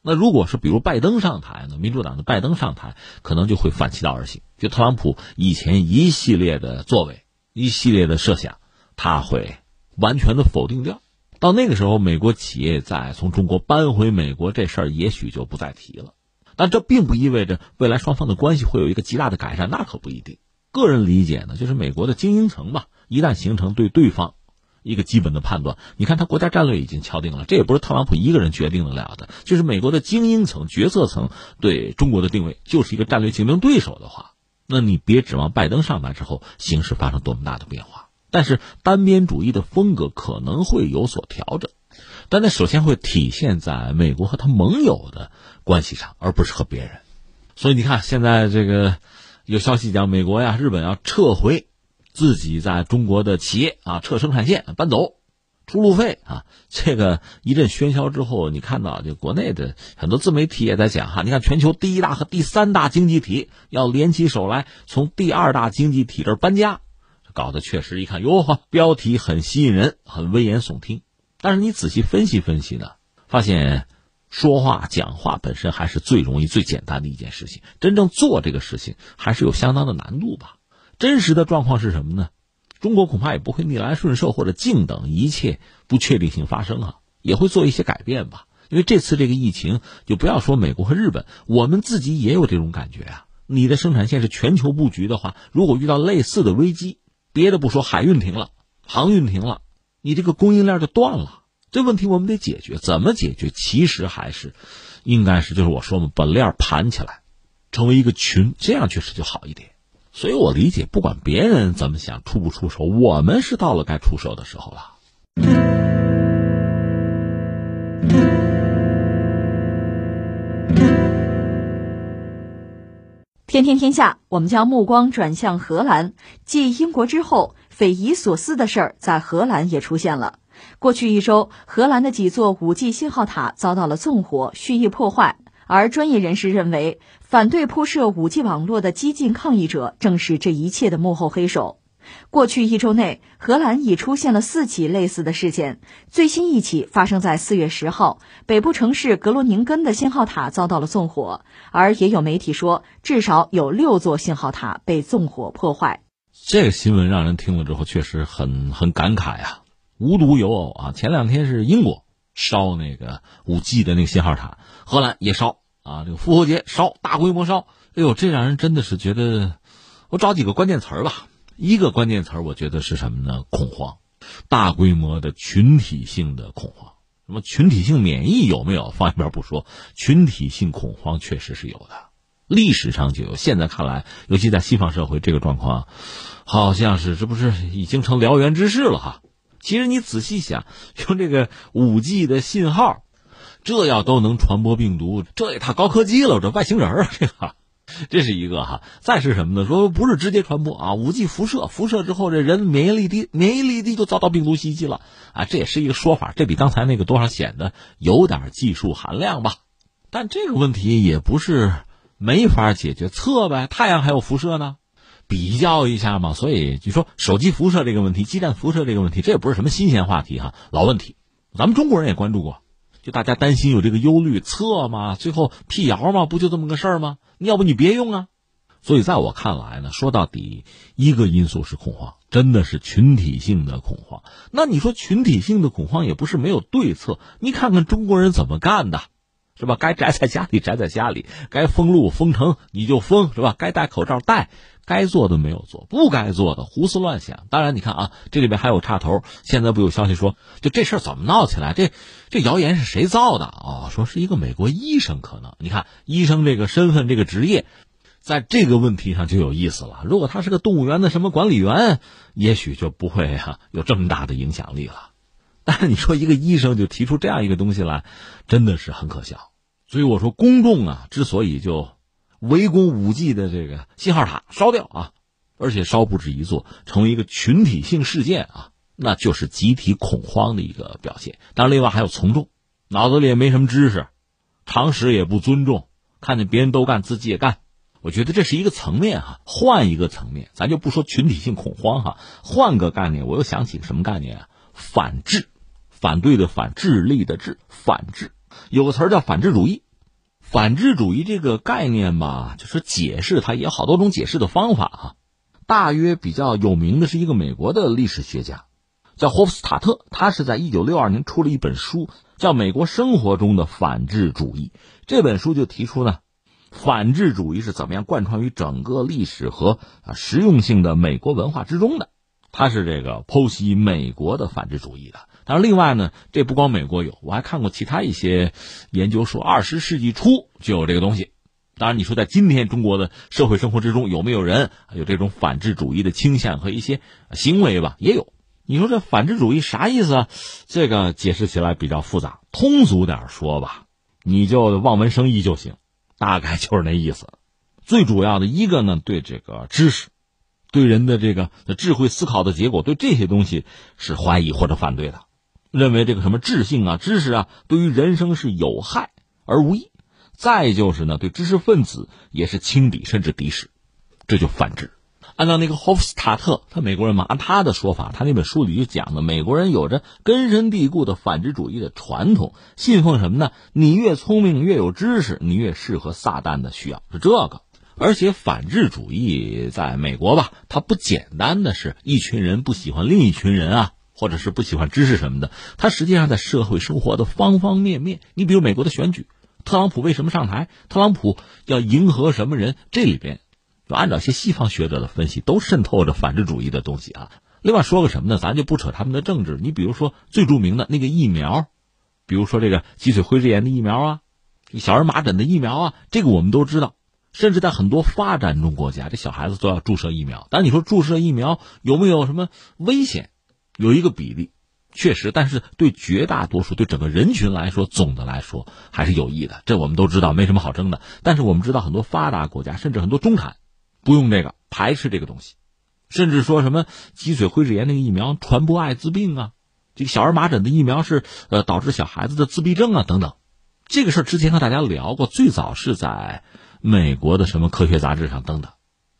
那如果是比如拜登上台呢，民主党的拜登上台，可能就会反其道而行，就特朗普以前一系列的作为、一系列的设想，他会完全的否定掉。到那个时候，美国企业再从中国搬回美国这事儿，也许就不再提了。但这并不意味着未来双方的关系会有一个极大的改善，那可不一定。个人理解呢，就是美国的精英层吧，一旦形成对对方一个基本的判断，你看他国家战略已经敲定了，这也不是特朗普一个人决定得了的。就是美国的精英层、决策层对中国的定位就是一个战略竞争对手的话，那你别指望拜登上台之后形势发生多么大的变化。但是单边主义的风格可能会有所调整，但那首先会体现在美国和他盟友的关系上，而不是和别人。所以你看，现在这个。有消息讲，美国呀、日本要撤回自己在中国的企业啊，撤生产线搬走，出路费啊。这个一阵喧嚣之后，你看到就国内的很多自媒体也在讲哈，你看全球第一大和第三大经济体要联起手来，从第二大经济体这儿搬家，搞得确实一看哟呵，标题很吸引人，很危言耸听。但是你仔细分析分析呢，发现。说话讲话本身还是最容易、最简单的一件事情，真正做这个事情还是有相当的难度吧。真实的状况是什么呢？中国恐怕也不会逆来顺受或者静等一切不确定性发生啊，也会做一些改变吧。因为这次这个疫情，就不要说美国和日本，我们自己也有这种感觉啊。你的生产线是全球布局的话，如果遇到类似的危机，别的不说，海运停了，航运停了，你这个供应链就断了。这问题我们得解决，怎么解决？其实还是，应该是就是我说嘛，把链盘起来，成为一个群，这样确实就好一点。所以我理解，不管别人怎么想，出不出手，我们是到了该出手的时候了。天天天下，我们将目光转向荷兰，继英国之后，匪夷所思的事儿在荷兰也出现了。过去一周，荷兰的几座 5G 信号塔遭到了纵火、蓄意破坏。而专业人士认为，反对铺设 5G 网络的激进抗议者正是这一切的幕后黑手。过去一周内，荷兰已出现了四起类似的事件。最新一起发生在四月十号，北部城市格罗宁根的信号塔遭到了纵火，而也有媒体说，至少有六座信号塔被纵火破坏。这个新闻让人听了之后，确实很很感慨呀。无独有偶啊，前两天是英国烧那个五 G 的那个信号塔，荷兰也烧啊，这个复活节烧大规模烧，哎呦，这让人真的是觉得，我找几个关键词儿吧。一个关键词儿，我觉得是什么呢？恐慌，大规模的群体性的恐慌。什么群体性免疫有没有？放一边不说，群体性恐慌确实是有的，历史上就有。现在看来，尤其在西方社会，这个状况好像是这不是已经成燎原之势了哈。其实你仔细想，用这个五 G 的信号，这要都能传播病毒，这也太高科技了，这外星人啊，这个，这是一个哈。再是什么呢？说不是直接传播啊，五 G 辐射，辐射之后这人免疫力低，免疫力低就遭到病毒袭击了啊，这也是一个说法。这比刚才那个多少显得有点技术含量吧。但这个问题也不是没法解决，测呗，太阳还有辐射呢。比较一下嘛，所以就说手机辐射这个问题，基站辐射这个问题，这也不是什么新鲜话题哈，老问题，咱们中国人也关注过，就大家担心有这个忧虑，测嘛，最后辟谣嘛，不就这么个事儿吗？要不你别用啊。所以在我看来呢，说到底，一个因素是恐慌，真的是群体性的恐慌。那你说群体性的恐慌也不是没有对策，你看看中国人怎么干的。是吧？该宅在家里宅在家里，该封路封城你就封，是吧？该戴口罩戴，该做的没有做，不该做的胡思乱想。当然，你看啊，这里边还有插头。现在不有消息说，就这事儿怎么闹起来？这这谣言是谁造的啊？说是一个美国医生可能。你看，医生这个身份这个职业，在这个问题上就有意思了。如果他是个动物园的什么管理员，也许就不会哈有这么大的影响力了。但是你说一个医生就提出这样一个东西来，真的是很可笑。所以我说，公众啊，之所以就围攻五 G 的这个信号塔烧掉啊，而且烧不止一座，成为一个群体性事件啊，那就是集体恐慌的一个表现。当然，另外还有从众，脑子里也没什么知识，常识也不尊重，看见别人都干，自己也干。我觉得这是一个层面哈，换一个层面，咱就不说群体性恐慌哈，换个概念，我又想起什么概念啊？反智，反对的反，智力的智，反智。有个词儿叫反智主义，反智主义这个概念吧，就是解释它也有好多种解释的方法啊。大约比较有名的是一个美国的历史学家，叫霍夫斯塔特，他是在一九六二年出了一本书，叫《美国生活中的反智主义》。这本书就提出呢，反智主义是怎么样贯穿于整个历史和啊实用性的美国文化之中的。他是这个剖析美国的反智主义的。当然，另外呢，这不光美国有，我还看过其他一些研究说，二十世纪初就有这个东西。当然，你说在今天中国的社会生活之中，有没有人有这种反智主义的倾向和一些行为吧？也有。你说这反智主义啥意思啊？这个解释起来比较复杂，通俗点说吧，你就望文生义就行，大概就是那意思。最主要的一个呢，对这个知识。对人的这个智慧思考的结果，对这些东西是怀疑或者反对的，认为这个什么智性啊、知识啊，对于人生是有害而无益。再就是呢，对知识分子也是轻敌甚至敌视，这就反智。按照那个霍夫斯塔特，他美国人嘛，按他的说法，他那本书里就讲的，美国人有着根深蒂固的反智主义的传统，信奉什么呢？你越聪明，越有知识，你越适合撒旦的需要，是这个。而且反智主义在美国吧，它不简单的是一群人不喜欢另一群人啊，或者是不喜欢知识什么的。它实际上在社会生活的方方面面。你比如美国的选举，特朗普为什么上台？特朗普要迎合什么人？这里边，就按照一些西方学者的分析，都渗透着反智主义的东西啊。另外说个什么呢？咱就不扯他们的政治。你比如说最著名的那个疫苗，比如说这个脊髓灰质炎的疫苗啊，小儿麻疹的疫苗啊，这个我们都知道。甚至在很多发展中国家，这小孩子都要注射疫苗。但你说注射疫苗有没有什么危险？有一个比例，确实，但是对绝大多数、对整个人群来说，总的来说还是有益的。这我们都知道，没什么好争的。但是我们知道，很多发达国家，甚至很多中产，不用这个，排斥这个东西，甚至说什么脊髓灰质炎那个疫苗传播艾滋病啊，这个小儿麻疹的疫苗是呃导致小孩子的自闭症啊等等。这个事儿之前和大家聊过，最早是在。美国的什么科学杂志上登的，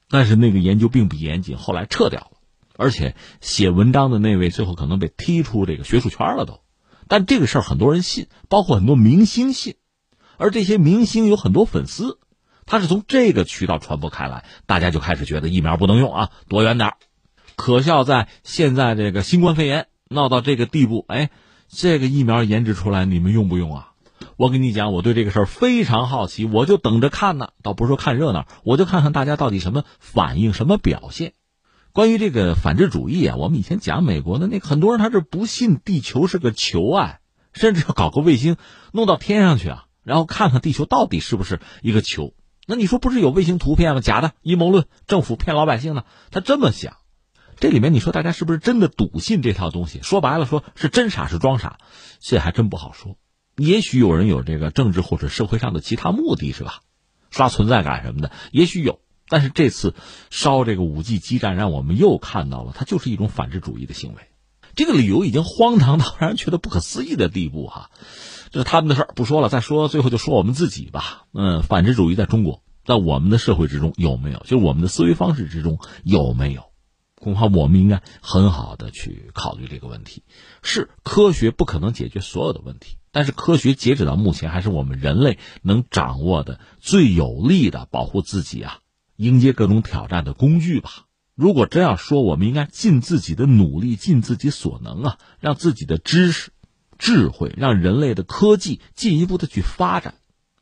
但是那个研究并不严谨，后来撤掉了，而且写文章的那位最后可能被踢出这个学术圈了都。但这个事儿很多人信，包括很多明星信，而这些明星有很多粉丝，他是从这个渠道传播开来，大家就开始觉得疫苗不能用啊，躲远点可笑在现在这个新冠肺炎闹到这个地步，哎，这个疫苗研制出来，你们用不用啊？我跟你讲，我对这个事儿非常好奇，我就等着看呢。倒不是说看热闹，我就看看大家到底什么反应、什么表现。关于这个反智主义啊，我们以前讲美国的那很多人，他是不信地球是个球啊，甚至要搞个卫星弄到天上去啊，然后看看地球到底是不是一个球。那你说不是有卫星图片吗？假的，阴谋论，政府骗老百姓呢？他这么想，这里面你说大家是不是真的笃信这套东西？说白了，说是真傻是装傻，这还真不好说。也许有人有这个政治或者社会上的其他目的，是吧？刷存在感什么的，也许有。但是这次烧这个五 G 基站，让我们又看到了，它就是一种反智主义的行为。这个理由已经荒唐到让人觉得不可思议的地步，哈。这是他们的事儿，不说了。再说，最后就说我们自己吧。嗯，反智主义在中国，在我们的社会之中有没有？就是我们的思维方式之中有没有？恐怕我们应该很好的去考虑这个问题。是科学不可能解决所有的问题。但是科学截止到目前还是我们人类能掌握的最有力的保护自己啊、迎接各种挑战的工具吧。如果真要说，我们应该尽自己的努力，尽自己所能啊，让自己的知识、智慧，让人类的科技进一步的去发展，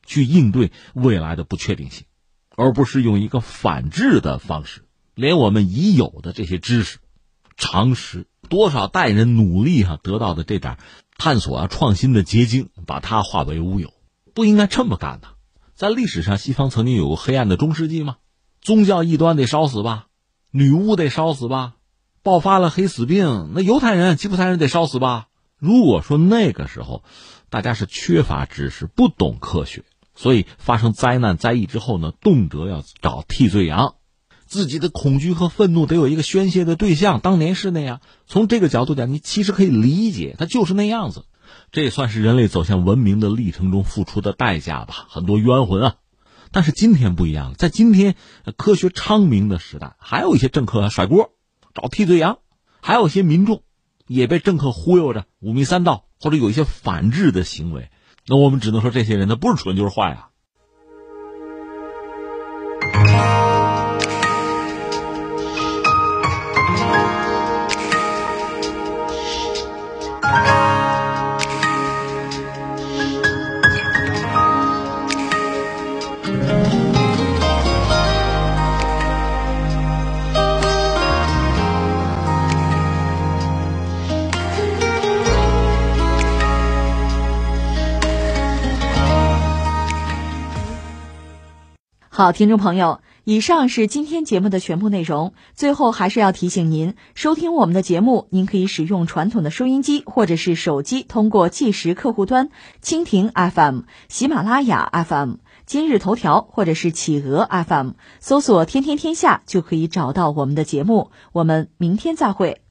去应对未来的不确定性，而不是用一个反制的方式，连我们已有的这些知识、常识，多少代人努力哈得到的这点。探索啊，创新的结晶，把它化为乌有，不应该这么干的。在历史上，西方曾经有过黑暗的中世纪吗？宗教异端得烧死吧，女巫得烧死吧，爆发了黑死病，那犹太人、吉普赛人得烧死吧。如果说那个时候，大家是缺乏知识、不懂科学，所以发生灾难灾异之后呢，动辄要找替罪羊。自己的恐惧和愤怒得有一个宣泄的对象，当年是那样。从这个角度讲，你其实可以理解，他就是那样子。这也算是人类走向文明的历程中付出的代价吧。很多冤魂啊，但是今天不一样了，在今天科学昌明的时代，还有一些政客甩锅，找替罪羊，还有一些民众也被政客忽悠着五迷三道，或者有一些反制的行为。那我们只能说，这些人他不是蠢就是坏啊。好，听众朋友，以上是今天节目的全部内容。最后还是要提醒您，收听我们的节目，您可以使用传统的收音机或者是手机，通过计时客户端、蜻蜓 FM、喜马拉雅 FM、今日头条或者是企鹅 FM 搜索“天天天下”，就可以找到我们的节目。我们明天再会。